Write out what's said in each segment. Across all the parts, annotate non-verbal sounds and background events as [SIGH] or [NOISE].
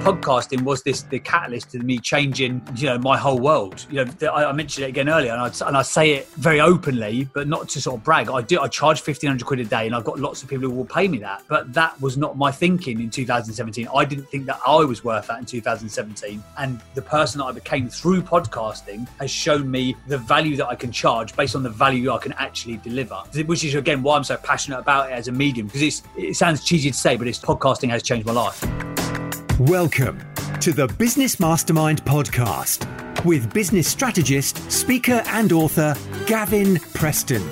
podcasting was this the catalyst to me changing, you know, my whole world. You know, I, mentioned it again earlier, and I, and I say it very openly, but not to sort of brag. I do. I charge fifteen hundred quid a day, and I've got lots of people who will pay me that. But that was not my thinking in 2017. I didn't think that I was worth that in 2017. And the person that I became through podcasting has shown me the value that I can charge based on the value I can actually deliver. Which is again why I'm so passionate about it as a medium because it's it sounds cheesy to say, but it's podcasting has changed my life. Welcome to the Business Mastermind podcast with business strategist, speaker, and author Gavin Preston.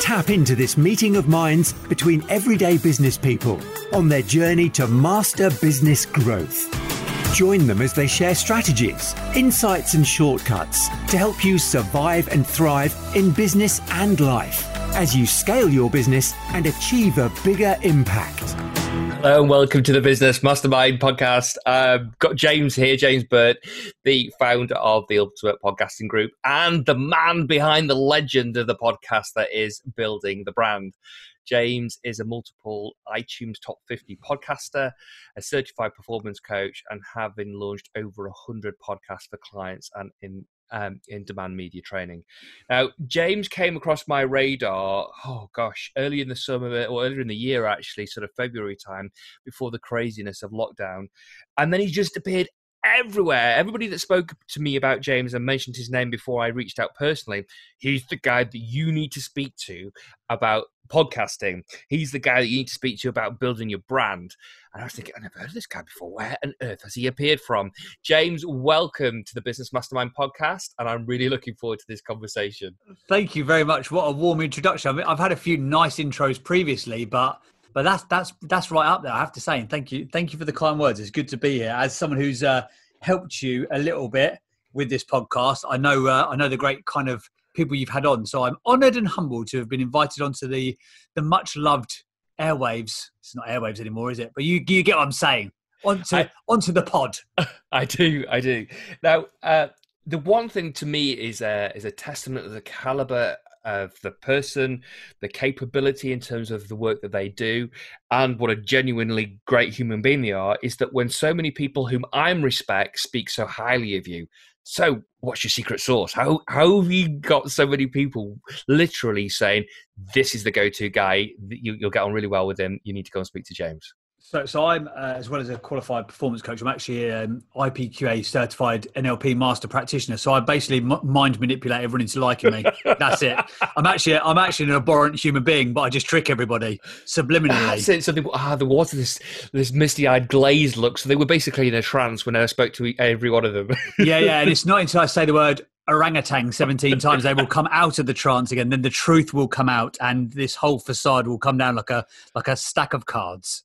Tap into this meeting of minds between everyday business people on their journey to master business growth. Join them as they share strategies, insights, and shortcuts to help you survive and thrive in business and life as you scale your business and achieve a bigger impact. Hello and welcome to the Business Mastermind podcast. Um, got James here, James Burt, the founder of the Ultimate Podcasting Group and the man behind the legend of the podcast that is building the brand. James is a multiple iTunes top 50 podcaster, a certified performance coach, and having launched over 100 podcasts for clients and in um, in demand media training. Now, James came across my radar, oh gosh, early in the summer or earlier in the year, actually, sort of February time before the craziness of lockdown. And then he just appeared everywhere. Everybody that spoke to me about James and mentioned his name before I reached out personally, he's the guy that you need to speak to about podcasting. He's the guy that you need to speak to about building your brand. And I was thinking, I've never heard of this guy before. Where on earth has he appeared from? James, welcome to the Business Mastermind podcast. And I'm really looking forward to this conversation. Thank you very much. What a warm introduction. I mean, I've had a few nice intros previously, but but that's that's that's right up there. I have to say, and thank you, thank you for the kind words. It's good to be here as someone who's uh, helped you a little bit with this podcast. I know uh, I know the great kind of people you've had on, so I'm honoured and humbled to have been invited onto the the much loved airwaves. It's not airwaves anymore, is it? But you you get what I'm saying. Onto I, onto the pod. [LAUGHS] I do, I do. Now, uh, the one thing to me is a is a testament of the caliber of the person, the capability in terms of the work that they do, and what a genuinely great human being they are, is that when so many people whom I'm respect speak so highly of you. So, what's your secret sauce? How how have you got so many people literally saying this is the go-to guy? You, you'll get on really well with him. You need to go and speak to James. So, so I'm uh, as well as a qualified performance coach. I'm actually an IPQA certified NLP master practitioner. So I basically m- mind manipulate everyone into liking me. That's it. [LAUGHS] I'm actually I'm actually an abhorrent human being, but I just trick everybody subliminally. That's it. So they, ah, there was this this misty eyed glazed look. So they were basically in a trance when I spoke to every one of them. [LAUGHS] yeah, yeah. And it's not until I say the word orangutan 17 times they will come out of the trance again then the truth will come out and this whole facade will come down like a like a stack of cards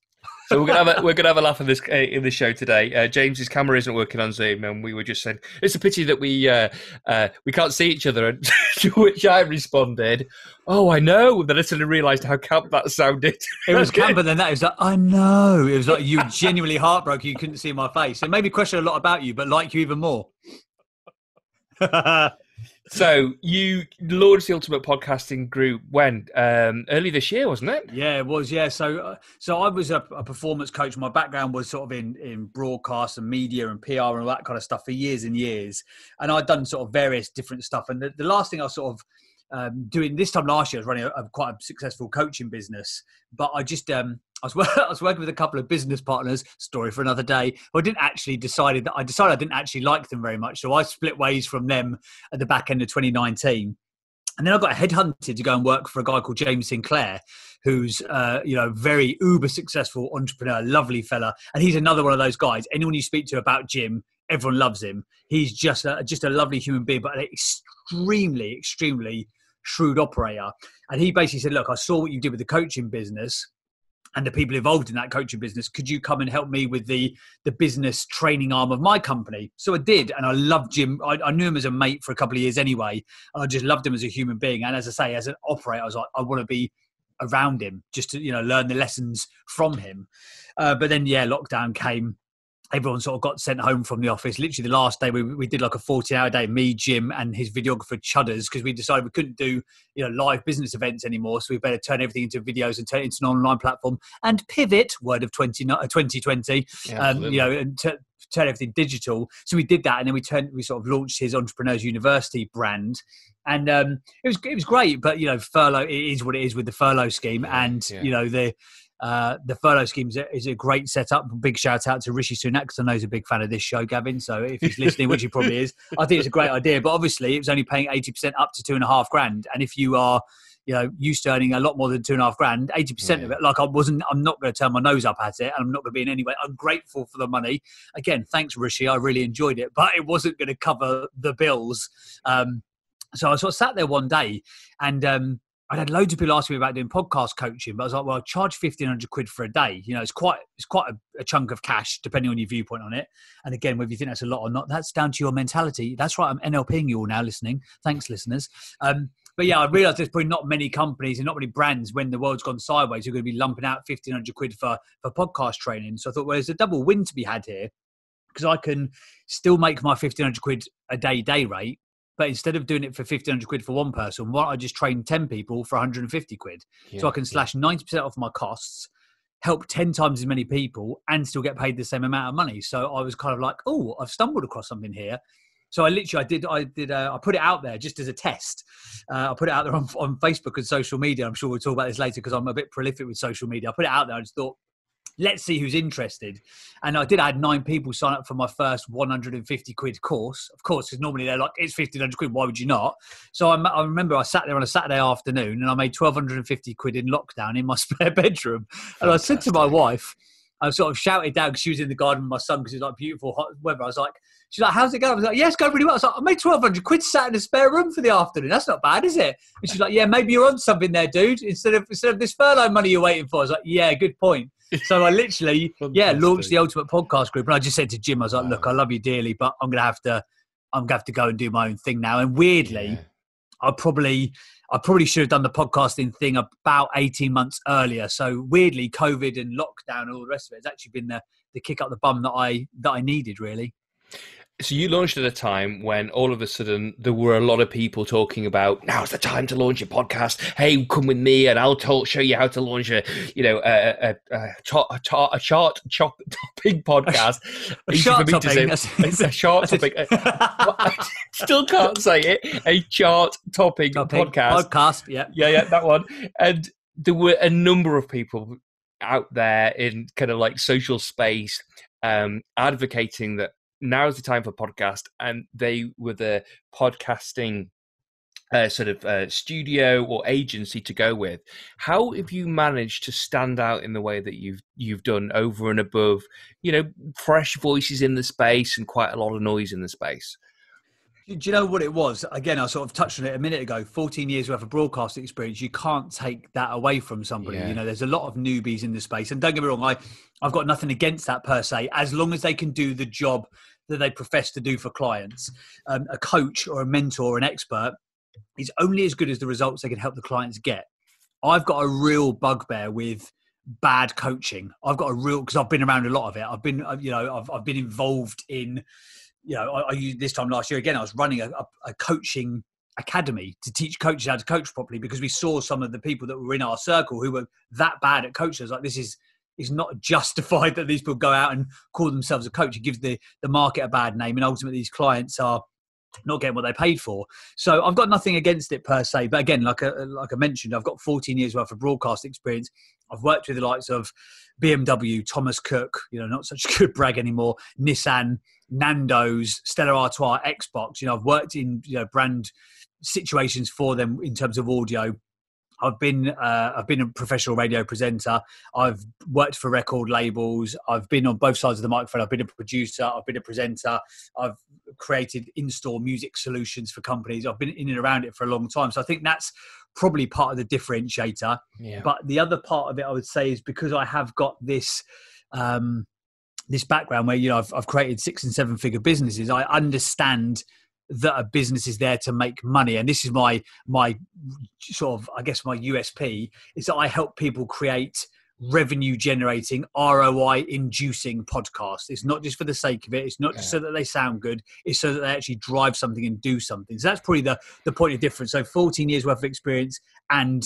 so we're gonna have a, we're gonna have a laugh in this uh, in this show today. Uh, James's camera isn't working on Zoom, and we were just saying it's a pity that we uh, uh, we can't see each other. And [LAUGHS] to which I responded, "Oh, I know." Then I suddenly realised how camp that sounded. It was [LAUGHS] camper than that. It was like, "I know." It was like you genuinely heartbroken. You couldn't see my face. It made me question a lot about you, but like you even more. [LAUGHS] So you launched the Ultimate Podcasting Group when um, early this year, wasn't it? Yeah, it was. Yeah, so uh, so I was a, a, performance coach. My background was sort of in in broadcast and media and PR and all that kind of stuff for years and years, and I'd done sort of various different stuff. And the, the last thing I sort of um, doing this time last year, I was running a, a, quite a successful coaching business, but I just um, I was, [LAUGHS] I was working with a couple of business partners. Story for another day. I didn't actually decided that I decided I didn't actually like them very much, so I split ways from them at the back end of 2019. And then I got headhunted to go and work for a guy called James Sinclair, who's uh, you know very uber successful entrepreneur, lovely fella, and he's another one of those guys. Anyone you speak to about Jim, everyone loves him. He's just a, just a lovely human being, but an extremely, extremely shrewd operator. And he basically said, "Look, I saw what you did with the coaching business." and the people involved in that coaching business could you come and help me with the the business training arm of my company so i did and i loved jim I, I, knew him as a mate for a couple of years anyway and i just loved him as a human being and as i say as an operator i was like i want to be around him just to you know learn the lessons from him uh, but then yeah lockdown came everyone sort of got sent home from the office. Literally, the last day we, we did like a 14 hour day, me, Jim, and his videographer Chudders, because we decided we couldn't do you know live business events anymore. So we better turn everything into videos and turn it into an online platform and pivot, word of 20, 2020, yeah, um, you know, and t- turn everything digital. So we did that, and then we turned, we sort of launched his Entrepreneurs University brand. And um, it was it was great, but you know, furlough it is what it is with the furlough scheme, and yeah. you know the uh, the furlough scheme is a, is a, great setup. Big shout out to Rishi Sunak because I know he's a big fan of this show, Gavin. So if he's listening, which he probably is, I think it's a great idea. But obviously, it was only paying eighty percent up to two and a half grand, and if you are you know, used to earning a lot more than two and a half grand, 80% yeah. of it, like I wasn't, I'm not going to turn my nose up at it and I'm not going to be in any way ungrateful for the money. Again, thanks, Rishi. I really enjoyed it, but it wasn't going to cover the bills. Um, so I sort of sat there one day and um, I had loads of people asking me about doing podcast coaching, but I was like, well, I charge fifteen hundred quid for a day. You know, it's quite it's quite a, a, chunk of cash depending on your viewpoint on it. And again, whether you think that's a lot or not, that's down to your mentality. That's right. I'm NLPing you all now, listening. Thanks, listeners. Um, but yeah, I realised there's probably not many companies and not many brands when the world's gone sideways who are going to be lumping out fifteen hundred quid for for podcast training. So I thought, well, there's a double win to be had here because I can still make my fifteen hundred quid a day day rate but instead of doing it for 1500 quid for one person, why don't I just train 10 people for 150 quid? Yeah, so I can slash yeah. 90% off my costs, help 10 times as many people, and still get paid the same amount of money. So I was kind of like, oh, I've stumbled across something here. So I literally, I did, I did, uh, I put it out there just as a test. Uh, I put it out there on, on Facebook and social media. I'm sure we'll talk about this later because I'm a bit prolific with social media. I put it out there. I just thought, let's see who's interested. And I did I had nine people sign up for my first 150 quid course, of course, because normally they're like, it's 1500 quid, why would you not? So I, I, remember I sat there on a Saturday afternoon and I made 1250 quid in lockdown in my [LAUGHS] spare bedroom. And Fantastic. I said to my wife, I sort of shouted down because she was in the garden with my son because it's like beautiful hot weather. I was like, she's like, how's it going? I was like, yes, going really well. I was like, I made 1200 quid sat in a spare room for the afternoon. That's not bad, is it? And she's like, yeah, maybe you're on something there, dude. Instead of, instead of this furlough money you're waiting for. I was like, yeah, good point. So I literally, [LAUGHS] yeah, launched the Ultimate Podcast Group, and I just said to Jim, I was like, "Look, I love you dearly, but I'm gonna have to, I'm gonna have to go and do my own thing now." And weirdly, yeah. I probably, I probably should have done the podcasting thing about 18 months earlier. So weirdly, COVID and lockdown and all the rest of it has actually been the the kick up the bum that I that I needed really. So you launched at a time when all of a sudden there were a lot of people talking about now's the time to launch your podcast. Hey, come with me and I'll talk, show you how to launch a you know a a, a, chart, a, chart, a chart chop, [LAUGHS] topping podcast. [LAUGHS] A, a chart topping. Say, a chart [LAUGHS] topping. I still can't say it. A chart topping, topping podcast. Podcast. Yeah, yeah, yeah, that one. And there were a number of people out there in kind of like social space um, advocating that now is the time for podcast, and they were the podcasting uh, sort of uh, studio or agency to go with. How have you managed to stand out in the way that you've you've done over and above, you know, fresh voices in the space and quite a lot of noise in the space? Do you know what it was? Again, I sort of touched on it a minute ago. 14 years worth of broadcast experience. You can't take that away from somebody. Yeah. You know, there's a lot of newbies in the space. And don't get me wrong, I, I've got nothing against that per se, as long as they can do the job that they profess to do for clients. Um, a coach or a mentor or an expert is only as good as the results they can help the clients get. I've got a real bugbear with bad coaching. I've got a real because I've been around a lot of it. I've been, uh, you know, I've, I've been involved in, you know, I, I used this time last year again. I was running a, a, a coaching academy to teach coaches how to coach properly because we saw some of the people that were in our circle who were that bad at coaches. Like this is is not [LAUGHS] justified that these people go out and call themselves a coach. It gives the, the market a bad name, and ultimately these clients are not getting what they paid for. So I've got nothing against it per se, but again, like I, like I mentioned, I've got 14 years worth of broadcast experience. I've worked with the likes of BMW, Thomas Cook, you know, not such a [LAUGHS] good brag anymore, Nissan, Nando's, Stella Artois, Xbox. You know, I've worked in you know brand situations for them in terms of audio I've been uh, I've been a professional radio presenter. I've worked for record labels. I've been on both sides of the microphone. I've been a producer. I've been a presenter. I've created in-store music solutions for companies. I've been in and around it for a long time. So I think that's probably part of the differentiator. Yeah. But the other part of it, I would say, is because I have got this. Um, this background where you know I've, I've created six and seven figure businesses i understand that a business is there to make money and this is my my sort of i guess my usp is that i help people create revenue generating, ROI inducing podcasts It's not just for the sake of it. It's not just so that they sound good. It's so that they actually drive something and do something. So that's probably the, the point of difference. So 14 years worth of experience and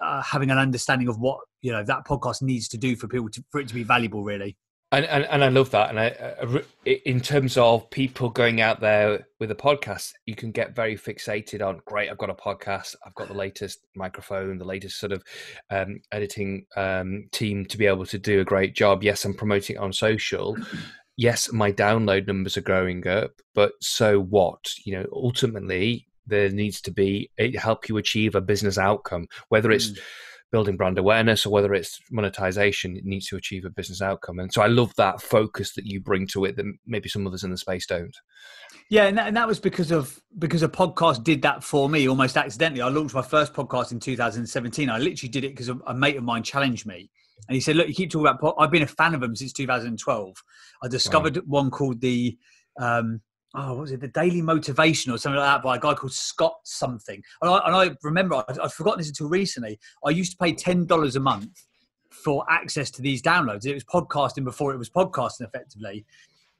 uh, having an understanding of what, you know, that podcast needs to do for people to, for it to be valuable really. And, and, and I love that. And I, in terms of people going out there with a podcast, you can get very fixated on. Great, I've got a podcast. I've got the latest microphone, the latest sort of um, editing um, team to be able to do a great job. Yes, I'm promoting it on social. [CLEARS THROAT] Yes, my download numbers are growing up, but so what? You know, ultimately, there needs to be it help you achieve a business outcome, whether it's. Mm building brand awareness or whether it's monetization, it needs to achieve a business outcome. And so I love that focus that you bring to it that maybe some others in the space don't. Yeah, and that, and that was because of because a podcast did that for me almost accidentally. I launched my first podcast in 2017. I literally did it because a mate of mine challenged me. And he said, "Look, you keep talking about. Pod- I've been a fan of them since 2012. I discovered wow. one called the um, oh, what was it the Daily Motivation or something like that by a guy called Scott something. And I, and I remember I'd, I'd forgotten this until recently. I used to pay ten dollars a month for access to these downloads. It was podcasting before it was podcasting effectively.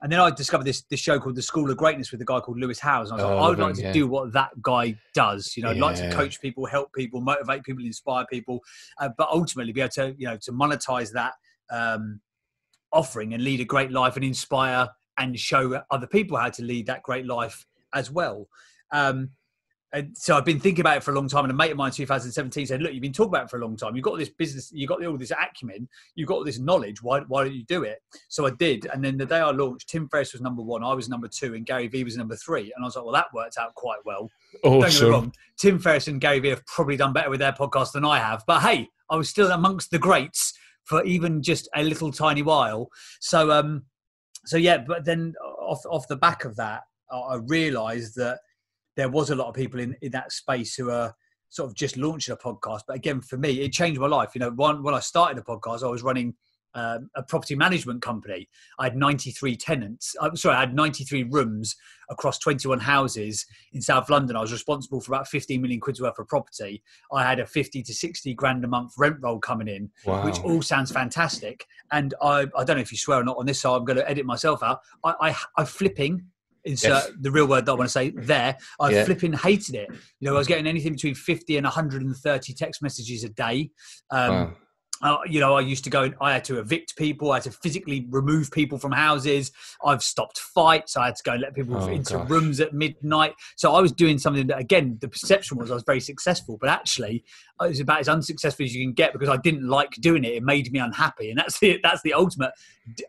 And then I discovered this this show called The School of Greatness with a guy called Lewis Howes. And I was oh, like, I would like to yeah. do what that guy does. You know, yeah. like to coach people, help people, motivate people, inspire people, uh, but ultimately be able to you know to monetize that um, offering and lead a great life and inspire and show other people how to lead that great life as well. Um, and so I've been thinking about it for a long time. And a mate of mine in 2017 said, Look, you've been talking about it for a long time. You've got this business, you've got all this acumen, you've got all this knowledge. Why, why don't you do it? So I did. And then the day I launched, Tim Ferriss was number one, I was number two, and Gary Vee was number three. And I was like, Well, that worked out quite well. Awesome. Don't get me wrong. Tim Ferriss and Gary Vee have probably done better with their podcast than I have. But hey, I was still amongst the greats for even just a little tiny while. So, um, so yeah, but then off off the back of that, I realised that there was a lot of people in in that space who are sort of just launching a podcast. But again, for me, it changed my life. You know, one when I started a podcast, I was running um, a property management company. I had 93 tenants. I'm uh, sorry, I had 93 rooms across 21 houses in South London. I was responsible for about 15 million quid's worth of property. I had a 50 to 60 grand a month rent roll coming in, wow. which all sounds fantastic. And I, I don't know if you swear or not on this, so I'm going to edit myself out. I, I, I flipping insert yes. the real word that I want to say there. I yeah. flipping hated it. You know, I was getting anything between 50 and 130 text messages a day. Um, wow. Uh, you know, I used to go and I had to evict people. I had to physically remove people from houses. I've stopped fights. I had to go and let people oh, into gosh. rooms at midnight. So I was doing something that, again, the perception was I was very successful, but actually, it was about as unsuccessful as you can get because I didn't like doing it. It made me unhappy, and that's the that's the ultimate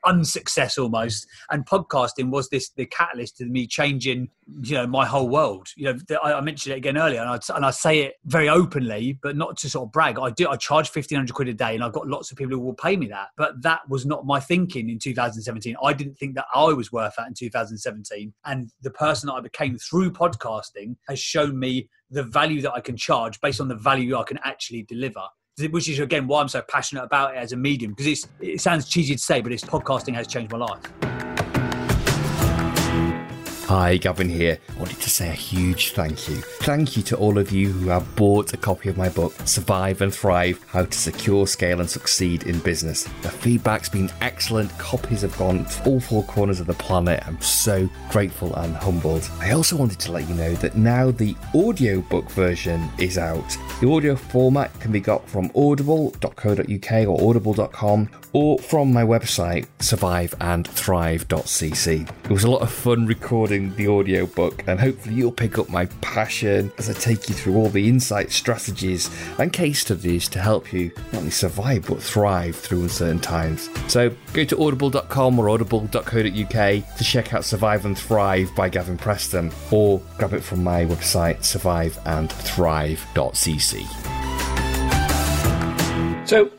unsuccess almost. And podcasting was this the catalyst to me changing, you know, my whole world. You know, I, I mentioned it again earlier, and I, and I say it very openly, but not to sort of brag. I do. I charge fifteen hundred quid a day, and I've got lots of people who will pay me that. But that was not my thinking in 2017. I didn't think that I was worth that in 2017, and the person that I became through podcasting has shown me the value that I can charge based on the value I can actually deliver which is again why I'm so passionate about it as a medium because it sounds cheesy to say, but it's podcasting has changed my life. Hi, Gavin here. I wanted to say a huge thank you. Thank you to all of you who have bought a copy of my book, Survive and Thrive How to Secure, Scale and Succeed in Business. The feedback's been excellent. Copies have gone to all four corners of the planet. I'm so grateful and humbled. I also wanted to let you know that now the audiobook version is out. The audio format can be got from audible.co.uk or audible.com or from my website, surviveandthrive.cc. It was a lot of fun recording the audiobook, and hopefully, you'll pick up my passion as I take you through all the insight, strategies, and case studies to help you not only survive but thrive through uncertain times. So, go to audible.com or audible.co.uk to check out Survive and Thrive by Gavin Preston, or grab it from my website, surviveandthrive.cc. So,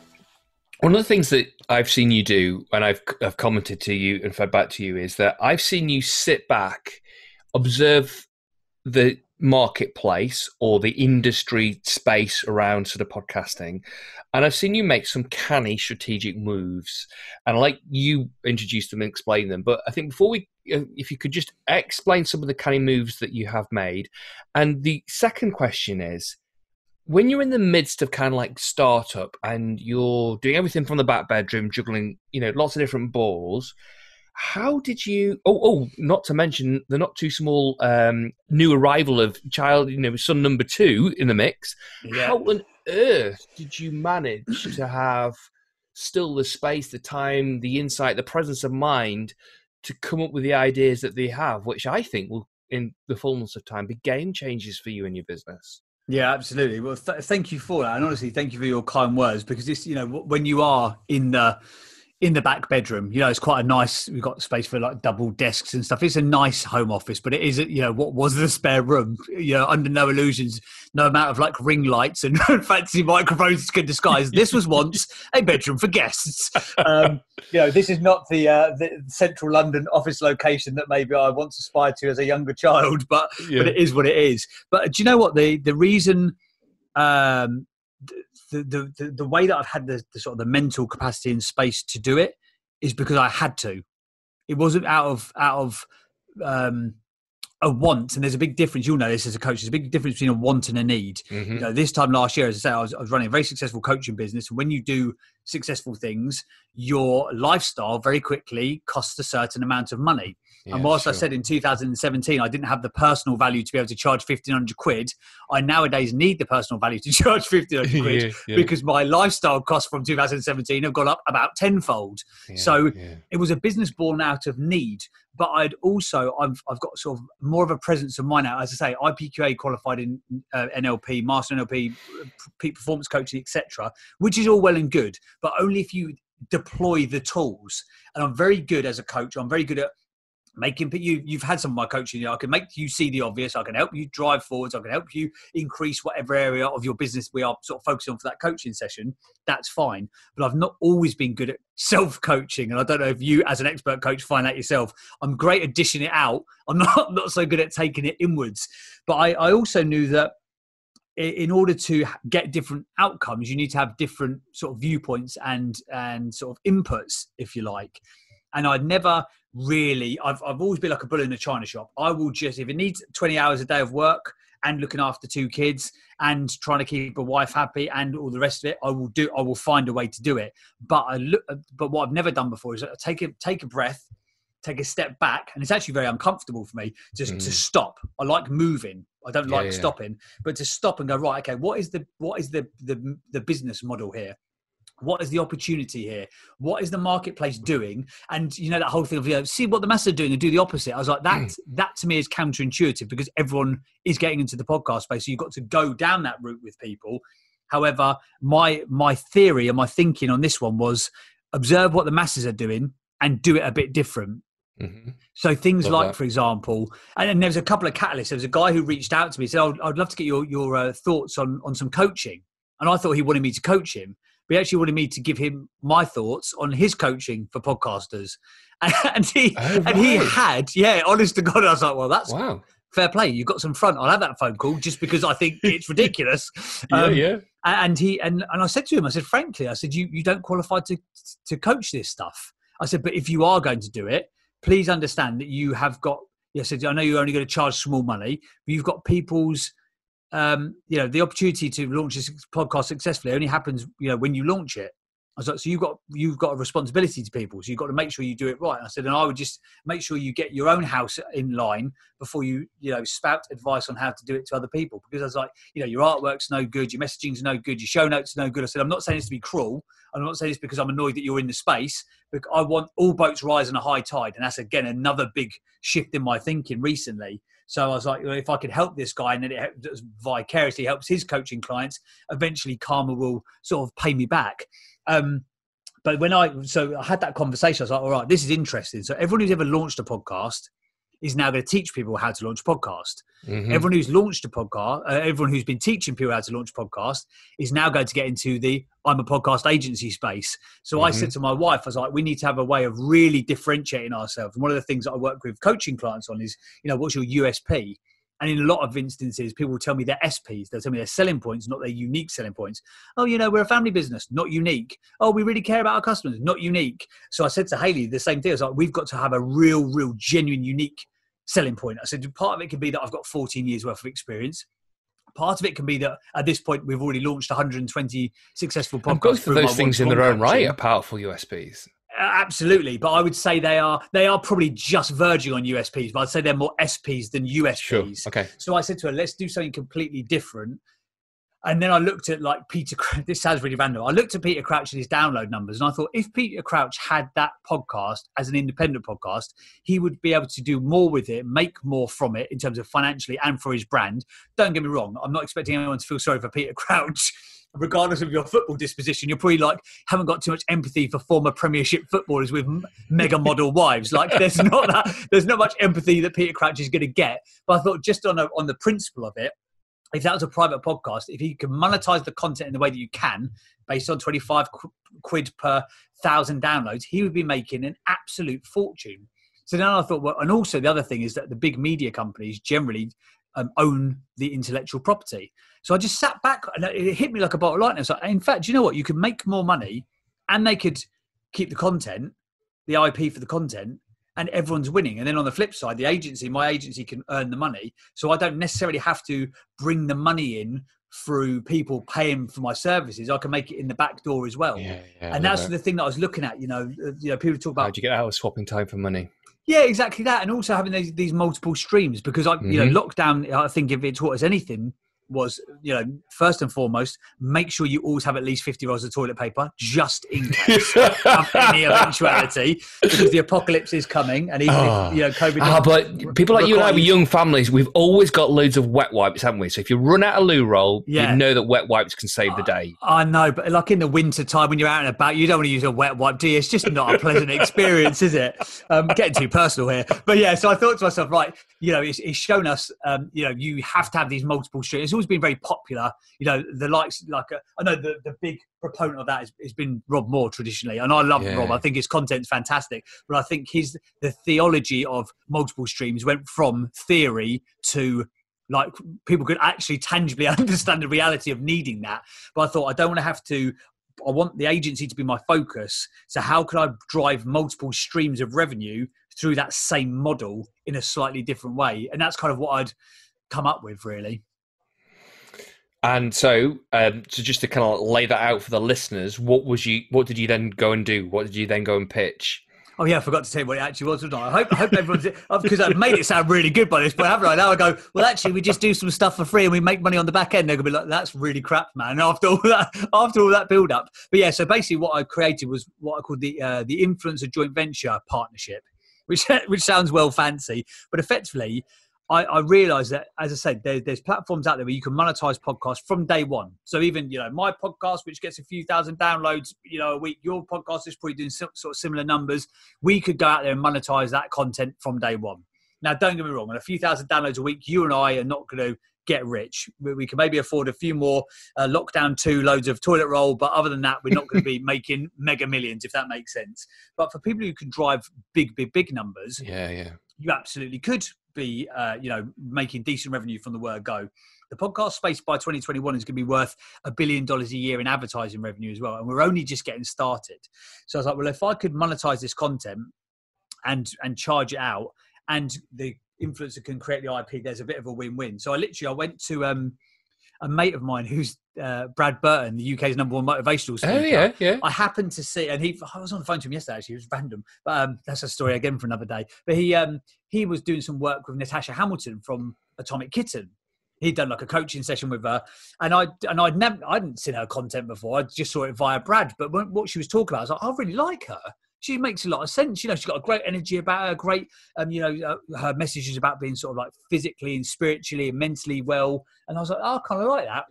one of the things that I've seen you do, and I've, I've commented to you and fed back to you, is that I've seen you sit back, observe the marketplace or the industry space around sort of podcasting, and I've seen you make some canny strategic moves. And I like you introduce them and explain them. But I think before we, uh, if you could just explain some of the canny moves that you have made, and the second question is when you're in the midst of kind of like startup and you're doing everything from the back bedroom, juggling, you know, lots of different balls, how did you? Oh, oh, not to mention the not too small um, new arrival of child, you know, son number two in the mix. Yeah. How on earth did you manage to have still the space, the time, the insight, the presence of mind to come up with the ideas that they have, which I think will, in the fullness of time, be game changers for you in your business? Yeah, absolutely. Well, th- thank you for that, and honestly, thank you for your kind words because this, you know, when you are in the in the back bedroom. You know, it's quite a nice. We've got space for like double desks and stuff. It's a nice home office, but it is, you know, what was the spare room? You know, under no illusions, no amount of like ring lights and [LAUGHS] fancy microphones can disguise. This was once a bedroom for guests. Um, you know, this is not the uh, the central London office location that maybe I once aspired to as a younger child, but yeah. but it is what it is. But do you know what the the reason? Um, the, the, the, way that I've had the, the sort of the mental capacity and space to do it is because I had to. It wasn't out of out of um, a want, and there's a big difference. You'll know this as a coach. There's a big difference between a want and a need. Mm-hmm. You know, this time last year, as I say, I was, I was running a very successful coaching business. And when you do successful things, your lifestyle very quickly costs a certain amount of money. Yeah, and whilst sure. I said in 2017 I didn't have the personal value to be able to charge 1500 quid, I nowadays need the personal value to [LAUGHS] charge 1500 quid yeah, yeah. because my lifestyle costs from 2017 have gone up about tenfold. so it was a business born out of need. But I'd also I've I've got sort of more of a presence of mind now. As I say, IPQA qualified in uh, NLP, Master NLP, peak performance coaching, etc., which is all well and good, but only if you deploy the tools. And I'm very good as a coach. I'm very good at making but you you've had some of my coaching. You know, i can make you see the obvious. I can help you drive forwards. I can help you increase whatever area of your business we are sort of focusing on for that coaching session. That's fine. But i've not always been good at self-coaching. And i don't know if you as an expert coach find that yourself. I'm great at dishing it out. I'm [LAUGHS] not not so good at taking it inwards. But i, I also knew that in order to get different outcomes you need to have different sort of viewpoints and and sort of inputs if you like and I'd never really I've I've always been like a bull in a china shop. I will just if it needs 20 hours a day of work and looking after two kids and trying to keep a wife happy and all the rest of it, I will do I will find a way to do it. But I look but what I've never done before is take a take a breath, take a step back, and it's actually very uncomfortable for me just mm. to stop. I like moving. I don't yeah, like yeah. stopping, but to stop and go right. Okay, what is the what is the the the business model here? what is the opportunity here what is the marketplace doing and you know that whole thing of you know, see what the masses are doing and do the opposite i was like that mm. that to me is counterintuitive because everyone is getting into the podcast space so you've got to go down that route with people however my my theory and my thinking on this one was observe what the masses are doing and do it a bit different Mm-hmm. So things Love like, that. for example, and, and there was a couple of catalysts. There was a guy who reached out to me, said, oh, "I'd love to get your your uh, thoughts on on some coaching," and I thought he wanted me to coach him but he actually wanted me to give him my thoughts on his coaching for podcasters. [LAUGHS] And he oh, right. and he had, yeah, honest to God, I was like, well, that's wow. fair play. You've got some front. I'll have that phone call just because I think it's ridiculous. yeah, [LAUGHS] um, yeah. And he and, and I said to him, I said, frankly, I said, you you don't qualify to to coach this stuff. I said, but if you are going to do it, please understand that you have got. Yes, I know you're only going to charge small money, but you've got people's um, you know, the opportunity to launch this podcast successfully only happens, you know, when you launch it. I was like, so you've got you've got a responsibility to people, so you've got to make sure you do it right. And I said, and I would just make sure you get your own house in line before you you know spout advice on how to do it to other people. Because I was like, you know, your artwork's no good, your messaging's no good, your show notes no good. I said, I'm not saying this to be cruel. I'm not saying this because I'm annoyed that you're in the space. But I want all boats rise on a high tide, and that's again another big shift in my thinking recently. So I was like, well, if I could help this guy and then it vicariously helps his coaching clients, eventually karma will sort of pay me back. Um, but when I so I had that conversation, I was like, all right, this is interesting. So everyone who's ever launched a podcast is now going to teach people how to launch a podcast. Mm-hmm. Everyone who's launched a podcast, uh, everyone who's been teaching people how to launch a podcast is now going to get into the I'm a podcast agency space. So mm-hmm. I said to my wife, I was like, we need to have a way of really differentiating ourselves. And one of the things that I work with coaching clients on is, you know, what's your USP? And in a lot of instances, people will tell me their SPs. They'll tell me their selling points, not their unique selling points. Oh, you know, we're a family business, not unique. Oh, we really care about our customers, not unique. So I said to Haley the same thing. I was like, we've got to have a real, real, genuine, unique selling point. I said, part of it could be that I've got 14 years worth of experience. part of it can be that at this point we've already launched 120 successful podcasts. And both of those things in their own right are powerful USPs. Absolutely, but I would say they are they are probably just verging on USPs, but I'd say they're more SPs than USPs. Sure. Okay. So I said to her, let's do something completely different. And then I looked at like Peter. [LAUGHS] This sounds really random. I looked at Peter Crouch and his download numbers, and I thought if Peter Crouch had that podcast as an independent podcast, he would be able to do more with it, make more from it in terms of financially and for his brand. Don't get me wrong. I'm not expecting anyone to feel sorry for Peter [LAUGHS] Crouch. Regardless of your football disposition, you're probably like haven't got too much empathy for former Premiership footballers with mega model [LAUGHS] wives. Like there's not that, there's not much empathy that Peter Crouch is going to get. But I thought just on a, on the principle of it, if that was a private podcast, if he can monetize the content in the way that you can, based on 25 qu- quid per thousand downloads, he would be making an absolute fortune. So then I thought, well, and also the other thing is that the big media companies generally um, own the intellectual property. So I just sat back and it hit me like a bottle of lightning. So in fact, you know what? You could make more money and they could keep the content, the IP for the content, and everyone's winning. And then on the flip side, the agency, my agency can earn the money. So I don't necessarily have to bring the money in through people paying for my services. I can make it in the back door as well. Yeah, yeah. and that's the thing that I was looking at. You know, uh, you know, people talk about How'd you get out of swapping time for money? Yeah, exactly that, and also having these, these multiple streams because I, you know, mm-hmm. lockdown. I think if it taught us anything, was you know, first and foremost, make sure you always have at least fifty rolls of toilet paper just in case of any eventuality, because the apocalypse is coming, and even Oh. if you know COVID. Ah, but people like you and I with young families, we've always got loads of wet wipes, haven't we? So if you run out of loo roll, Yeah. you know that wet wipes can save the day. I know, but like in the winter time when you're out and about, you don't want to use a wet wipe, do you? It's just not a pleasant experience, is it? Um, getting too personal here, but yeah. So I thought to myself, right, you know, it's, it's shown us, um, you know, you have to have these multiple streams. Always been very popular. You know, the likes, like uh, I know the the big proponent of that has, has been Rob Moore traditionally, and I love Yeah. Rob. I think his content's fantastic, but I think his the theology of multiple streams went from theory to like people could actually tangibly [LAUGHS] understand the reality of needing that. But I thought I don't want to have to. I want the agency to be my focus. So how can I drive multiple streams of revenue through that same model in a slightly different way? And that's kind of what I'd come up with, really. And so, um, so just to kind of lay that out for the listeners, what was you? What did you then go and do? What did you then go and pitch? Oh yeah, I forgot to tell you what it actually was. I? I hope, I hope everyone's [LAUGHS] because I've made it sound really good by this point, haven't I? Now I go, well, actually, we just do some stuff for free and we make money on the back end. They're gonna be like, that's really crap, man. [LAUGHS] After all that, after all that build up, but yeah. So basically, what I created was what I called the uh, the influencer joint venture partnership, which [LAUGHS] which sounds well fancy, but effectively. I, I realized that, as I said, there, there's platforms out there where you can monetize podcasts from day one. So even you know my podcast, which gets a few thousand downloads, you know a week, your podcast is probably doing some, sort of similar numbers we could go out there and monetize that content from day one. Now, don't get me wrong, on a few thousand downloads a week, you and I are not going to get rich. We, we can maybe afford a few more uh, lockdown two loads of toilet roll, but other than that, we're not going to be [LAUGHS] making mega millions, if that makes sense. But for people who can drive big, big, big numbers, Yeah, yeah. you absolutely could be, uh, you know, making decent revenue from the word go. The podcast space by 2021 is going to be worth a billion dollars a year in advertising revenue as well, and we're only just getting started. So I was like, well, if I could monetize this content and and charge it out, and the influencer can create the IP, there's a bit of a win-win. So I literally I went to um, a mate of mine who's uh, Brad Burton, the UK's number one motivational speaker. Oh yeah, yeah. I happened to see, and he. I was on the phone to him yesterday. Actually, it was random, but um, that's a story again for another day. But he um, he was doing some work with Natasha Hamilton from Atomic Kitten. He'd done like a coaching session with her, and I and I'd never I hadn't seen her content before. I just saw it via Brad. But when, what she was talking about, I was like, I really like her. She makes a lot of sense. You know, she's got a great energy about her. Great, um, you know, uh, her message is about being sort of like physically and spiritually and mentally well. And I was like, oh, I kind of like that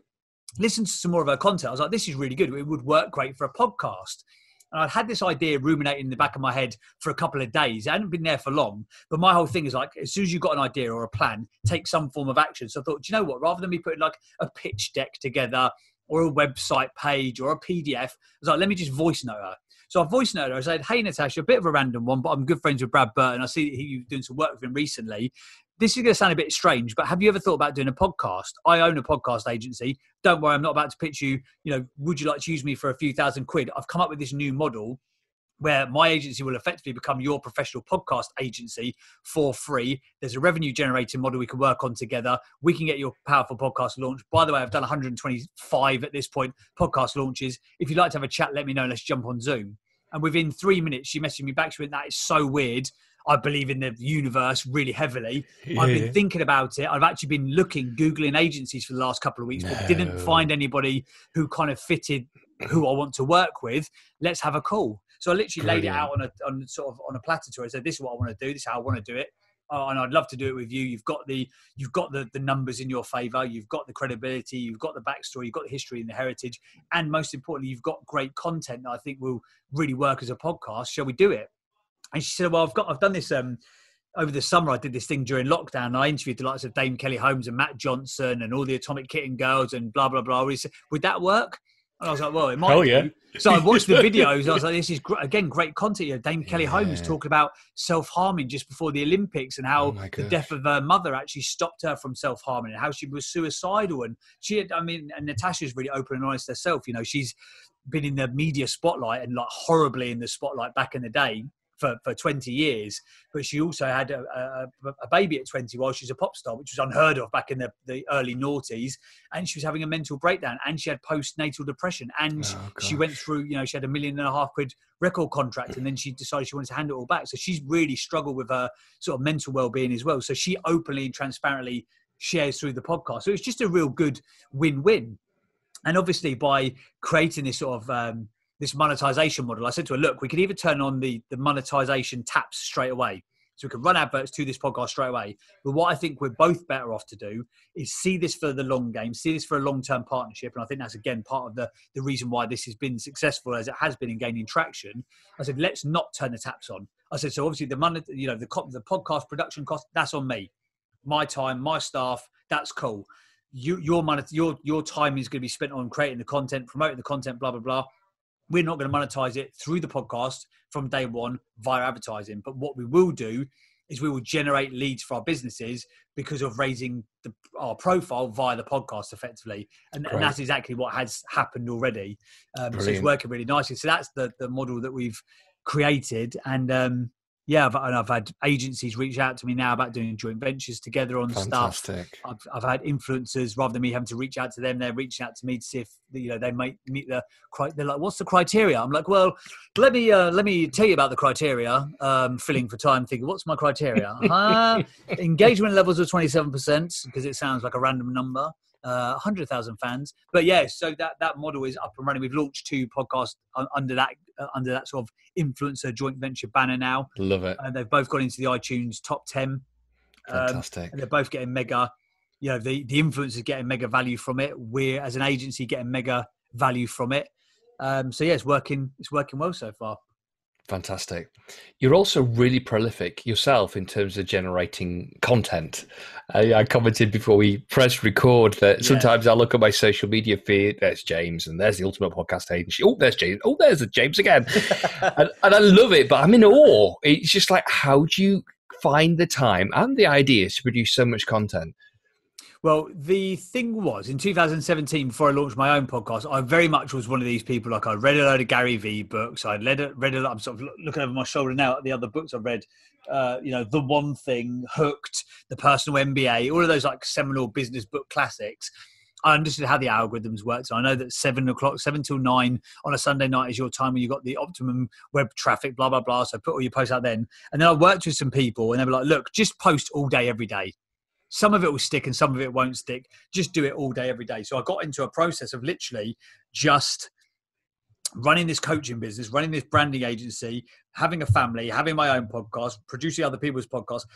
listened to some more of her content. I was like, this is really good. It would work great for a podcast. And I'd had this idea ruminating in the back of my head for a couple of days. It hadn't been there for long. But my whole thing is like, as soon as you've got an idea or a plan, take some form of action. So I thought, you know what? Rather than me putting like a pitch deck together or a website page or a PDF, I was like, let me just voice note her. So I voice noted her. I said, hey, Natasha, a bit of a random one, but I'm good friends with Brad Burton. I see that you're doing some work with him recently this is going to sound a bit strange, but have you ever thought about doing a podcast? I own a podcast agency. Don't worry, I'm not about to pitch you. You know, would you like to use me for a few thousand quid? I've come up with this new model where my agency will effectively become your professional podcast agency for free. There's a revenue generating model we can work on together. We can get your powerful podcast launch. By the way, I've done 125 at this point podcast launches. If you'd like to have a chat, let me know. Let's jump on Zoom. And within three minutes, she messaged me back. She went, That is so weird. I believe in the universe really heavily. Yeah. I've been thinking about it. I've actually been looking, Googling agencies for the last couple of weeks, no. but didn't find anybody who kind of fitted who I want to work with. Let's have a call. So I literally Brilliant. laid it out on a on sort of on a platter to her. I said, "This is what I want to do. This is how I want to do it." Oh, and I'd love to do it with you. You've got the you've got the, the numbers in your favour. You've got the credibility. You've got the backstory. You've got the history and the heritage, and most importantly, you've got great content that I think will really work as a podcast. Shall we do it? And she said, "Well, I've got I've done this um, over the summer. I did this thing during lockdown. I interviewed the likes of Dame Kelly Holmes and Matt Johnson and all the Atomic Kitten Girls and blah blah blah. Would that work?" And I was like, well, it might. Oh, yeah. So I watched the [LAUGHS] videos. I was like, this is great. again great content. You know, Dame Kelly. Holmes talking about self harming just before the Olympics and how oh the death of her mother actually stopped her from self harming and how she was suicidal. And she had, I mean, and Natasha's really open and honest herself. You know, she's been in the media spotlight and like horribly in the spotlight back in the day for, for 20 years, but she also had a, a, a, baby at 20 while she's a pop star, which was unheard of back in the, the early noughties. And she was having a mental breakdown and she had postnatal depression. And oh, she went through, you know, she had a million and a half quid record contract and then she decided she wanted to hand it all back. So she's really struggled with her sort of mental well being as well. So she openly and transparently shares through the podcast. So it's just a real good win win. And obviously, by creating this sort of um, this monetization model, I said to her, look, we could either turn on the, the monetization taps straight away. So we could run adverts to this podcast straight away. But what I think we're both better off to do is see this for the long game, see this for a long-term partnership. And I think that's again part of the, the reason why this has been successful as it has been in gaining traction. I said, let's not turn the taps on. I said, so obviously the money, you know, the the podcast production cost, that's on me. My time, my staff, that's cool. You, your money, your your time is going to be spent on creating the content, promoting the content, blah blah blah we're not going to monetize it through the podcast from day one via advertising. But what we will do is we will generate leads for our businesses because of raising the, our profile via the podcast effectively. And, and that's exactly what has happened already. Um, so it's working really nicely. So that's the, the model that we've created. And um, yeah, I've, and I've had agencies reach out to me now about doing joint ventures together on Fantastic. stuff. I've, I've had influencers rather than me having to reach out to them, they're reaching out to me to see if you know they might meet the. They're like, "What's the criteria?" I'm like, "Well, let me uh, let me tell you about the criteria." Um, filling for time, thinking, "What's my criteria?" uh, [LAUGHS] engagement levels of 27 percent because it sounds like a random number uh, 100,000 fans. But yeah, so that that model is up and running. We've launched two podcasts under that uh, under that sort of influencer joint venture banner now. Love it. And they've both gone into the iTunes top 10. Um, Fantastic. Um, and they're both getting mega. You know, the the influencers getting mega value from it. We're as an agency getting mega value from it. Um, so yeah, it's working. It's working well so far. Fantastic. You're also really prolific yourself in terms of generating content. I, I commented before we press record that yeah. sometimes I look at my social media feed, there's James, and there's the Ultimate Podcast Agency. Oh, there's James. Oh, there's James again. [LAUGHS] and, and I love it, but I'm in awe. It's just like, how do you find the time and the ideas to produce so much content? Well, the thing was in 2017, before I launched my own podcast, I very much was one of these people. Like I read a load of Gary Vee books. I read a, read a lot. I'm sort of looking over my shoulder now at the other books I've read. Uh, you know, The One Thing, Hooked, The Personal MBA, all of those like seminal business book classics. I understood how the algorithms worked. So I know that seven o'clock, seven till nine on a Sunday night is your time when you got the optimum web traffic, blah, blah, blah. So I put all your posts out then. And then I worked with some people and they were like, look, just post all day, every day some of it will stick and some of it won't stick. Just do it all day, every day. So I got into a process of literally just running this coaching business, running this branding agency, having a family, having my own podcast, producing other people's podcasts,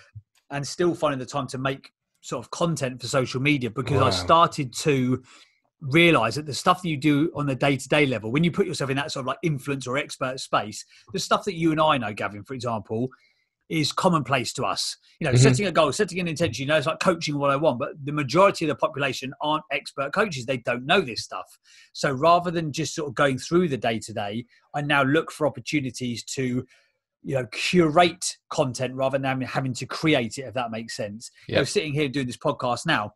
and still finding the time to make sort of content for social media because wow. I started to realize that the stuff that you do on the day-to-day level when you put yourself in that sort of like influence or expert space the stuff that you and i know gavin for example is commonplace to us. You know, mm-hmm. setting a goal, setting an intention, you know, it's like coaching what I want, but the majority of the population aren't expert coaches. They don't know this stuff. So rather than just sort of going through the day to day, I now look for opportunities to, you know, curate content rather than having to create it, if that makes sense. Yep. You know, sitting here doing this podcast now,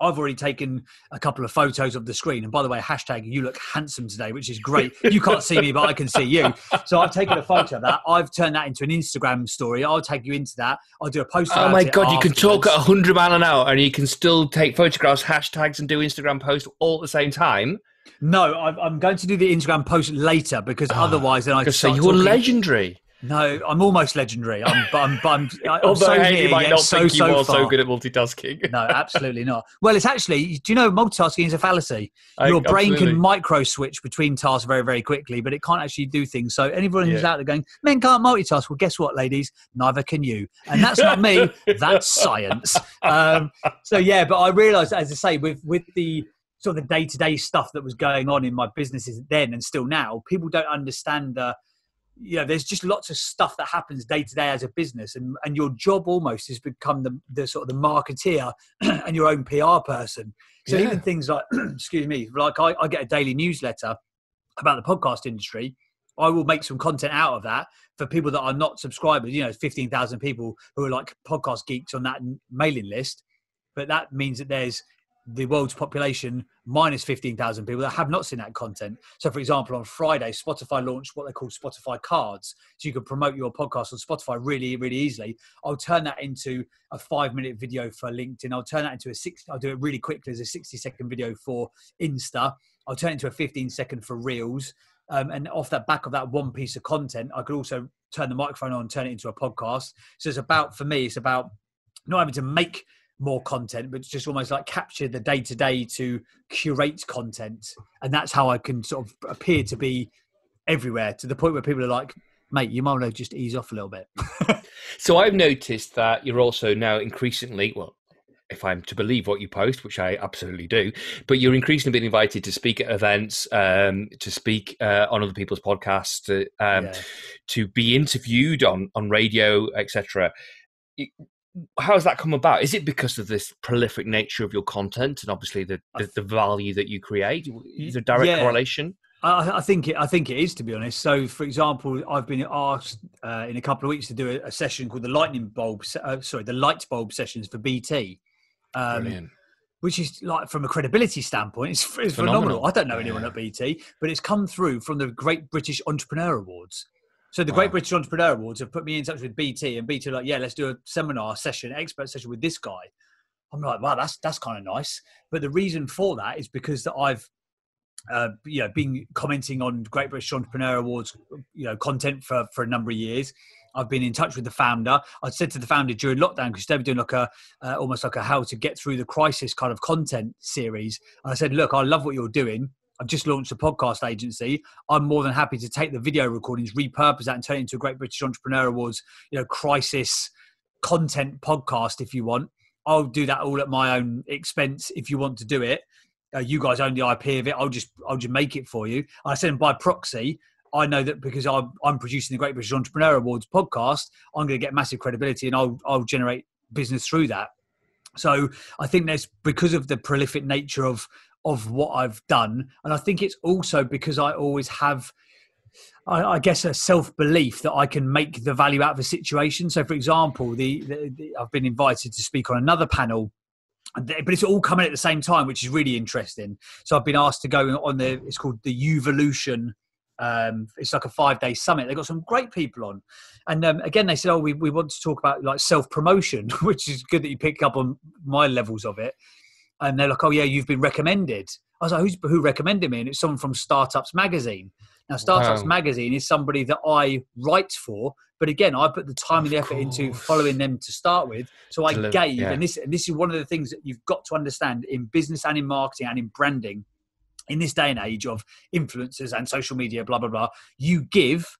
I've already taken a couple of photos of the screen. And by the way, hashtag you look handsome today, which is great. You can't see me, but I can see you. So I've taken a photo of that. I've turned that into an Instagram story. I'll tag you into that. I'll do a post. Oh my God, you can talk at 100 mile an hour and you can still take photographs, hashtags, and do Instagram posts all at the same time. No, I'm going to do the Instagram post later because oh, otherwise, then I say you're talking. legendary. No, I'm almost legendary. I'm, I'm, I'm, [LAUGHS] I'm Although so hey, you might not so, think you so are far. so good at multitasking. no, [LAUGHS] absolutely not. Well, it's actually, do you know multitasking is a fallacy? Your I, brain absolutely. can micro switch between tasks very, very quickly, but it can't actually do things. So anyone who's Yeah. out there going, men can't multitask, well, guess what, ladies? Neither can you. And that's not me. [LAUGHS] That's science. Um, so yeah, but I realised, as I say, with with the sort of the day to day stuff that was going on in my businesses then and still now, people don't understand the you know, there's just lots of stuff that happens day to day as a business, and, and your job almost has become the, the sort of the marketeer [CLEARS THROAT] and your own PR person. So Yeah. even things like, [CLEARS THROAT] excuse me, like I, I get a daily newsletter about the podcast industry. I will make some content out of that for people that are not subscribers. You know, fifteen thousand people who are like podcast geeks on that mailing list, but that means that there's the world's population minus 15,000 people that have not seen that content. So, for example, on Friday, Spotify launched what they call Spotify cards. So you can promote your podcast on Spotify really, really easily. I'll turn that into a five minute video for LinkedIn. I'll turn that into a six, I'll do it really quickly as a 60 second video for Insta. I'll turn it into a 15 second for Reels. Um, and off that back of that one piece of content, I could also turn the microphone on, turn it into a podcast. So it's about, for me, it's about not having to make more content, but just almost like capture the day to day to curate content. And that's how I can sort of appear to be everywhere to the point where people are like, mate, you might want to just ease off a little bit. [LAUGHS] So I've noticed that you're also now increasingly, well, if I'm to believe what you post, which I absolutely do, but you're increasingly being invited to speak at events, um, to speak uh, on other people's podcasts, to, um, Yeah. to be interviewed on on radio, etc. How has that come about? Is it because of this prolific nature of your content and obviously the, the, the value that you create? Is there a direct Yeah. correlation? I, I think it. I think it is to be honest. So, for example, I've been asked uh, in a couple of weeks to do a, a session called the lightning bulb. Uh, sorry, the light bulb sessions for BT. Um, Brilliant. which is like from a credibility standpoint, it's, it's Phenomenal. phenomenal. I don't know anyone Yeah. at BT, but it's come through from the Great British Entrepreneur Awards. So the Great British Entrepreneur Awards have put me in touch with BT, and BT are like, yeah, let's do a seminar session, expert session with this guy. I'm like, wow, that's that's kind of nice. But the reason for that is because that I've uh, you know, been commenting on Great British Entrepreneur Awards, you know, content for, for a number of years. I've been in touch with the founder. I said to the founder during lockdown because they were doing like a uh, almost like a how to get through the crisis kind of content series. And I said, look, I love what you're doing. I've just launched a podcast agency. I'm more than happy to take the video recordings, repurpose that, and turn it into a Great British Entrepreneur Awards, you know, crisis content podcast if you want. I'll do that all at my own expense if you want to do it. Uh, you guys own the IP of it. I'll just I'll just make it for you. I said by proxy, I know that because I'm, I'm producing the Great British Entrepreneur Awards podcast, I'm going to get massive credibility and I'll I'll generate business through that. So I think there's because of the prolific nature of of what I've done, and I think it's also because I always have. I, I guess a self belief that I can make the value out of a situation. So, for example, the, the, the I've been invited to speak on another panel but it's all coming at the same time, which is really interesting. So I've been asked to go on the. It's called the Uvolution. Um, it's like a five day summit. They've got some great people on, and um, again they said, "Oh, we, we want to talk about like self promotion," [LAUGHS] which is good that you pick up on my levels of it. And they're like, "Oh yeah, you've been recommended." I was like, "Who's who recommended me?" And it's someone from Startups Magazine. Now, Startups Wow. Magazine is somebody that I write for, but again, I put the time and the effort into following them to start with. So I gave, yeah. and this and this is one of the things that you've got to understand in business and in marketing and in branding. In this day and age of influencers and social media, blah blah blah, you give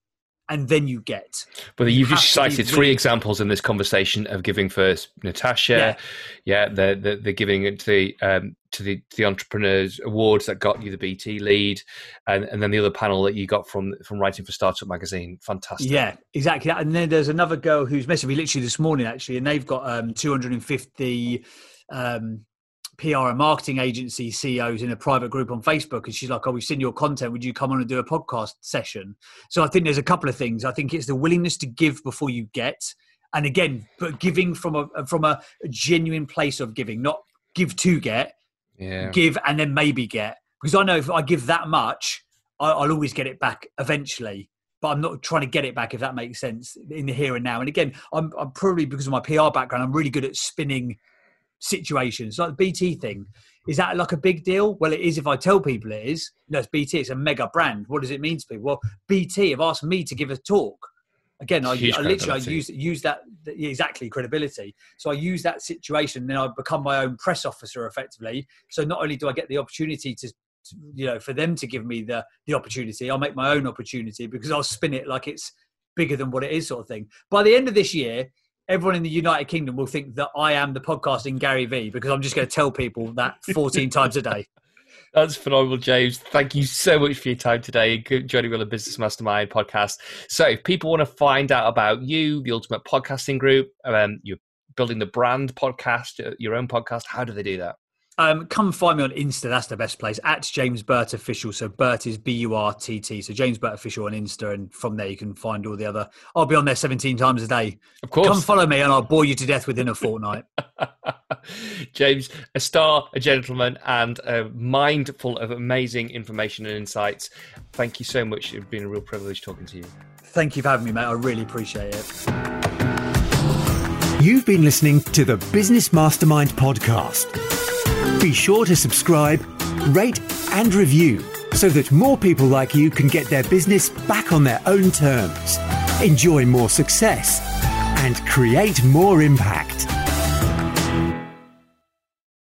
and then you get. But You you've just cited three examples in this conversation of giving first. Natasha, yeah, the the, the giving it to the um, to the to the entrepreneurs awards that got you the BT lead, and, and then the other panel that you got from from writing for Startup Magazine. Fantastic. Yeah, exactly. And then there's another girl who's messaged me literally this morning, actually, and they've got um, 250 um, PR and marketing agency CEOs in a private group on Facebook. And she's like, Oh, we've seen your content. Would you come on and do a podcast session? So I think there's a couple of things. I think it's the willingness to give before you get. And again, but giving from a from a genuine place of giving, not give to get, yeah. give and then maybe get. Because I know if I give that much, I, I'll always get it back eventually. But I'm not trying to get it back if that makes sense in the here and now. And again, I'm, I'm probably because of my PR background, I'm really good at spinning situations like the BT thing. Is that like a big deal? Well, it is if I tell people it is. No, it's BT. It's a mega brand. What does it mean to people? Well, BT have asked me to give a talk. Again, I, I literally I use use that exactly credibility. So I use that situation, then I become my own press officer effectively. So not only do I get the opportunity to, to, you know, for them to give me the the opportunity, I'll make my own opportunity because I'll spin it like it's bigger than what it is, sort of thing. By the end of this year, everyone in the United Kingdom will think that I am the podcasting Gary V because I'm just going to tell people that [LAUGHS] 14 times a day. That's phenomenal, James. Thank you so much for your time today joining me on the Business Mastermind podcast. So, if people want to find out about you, the Ultimate Podcasting Group, um, you're building the brand podcast, uh, your own podcast, how do they do that? Um, come find me on Insta. That's the best place. At James Burtt Official. So Burtt is B U R T T. So James Burtt Official on Insta, and from there you can find all the other. I'll be on there 17 times a day. Of course. Come follow me, and I'll bore you to death within a fortnight. [LAUGHS] James, a star, a gentleman, and a mind full of amazing information and insights. Thank you so much. It's been a real privilege talking to you. Thank you for having me, mate. I really appreciate it. You've been listening to the Business Mastermind podcast. Be sure to subscribe, rate, and review so that more people like you can get their business back on their own terms, enjoy more success, and create more impact.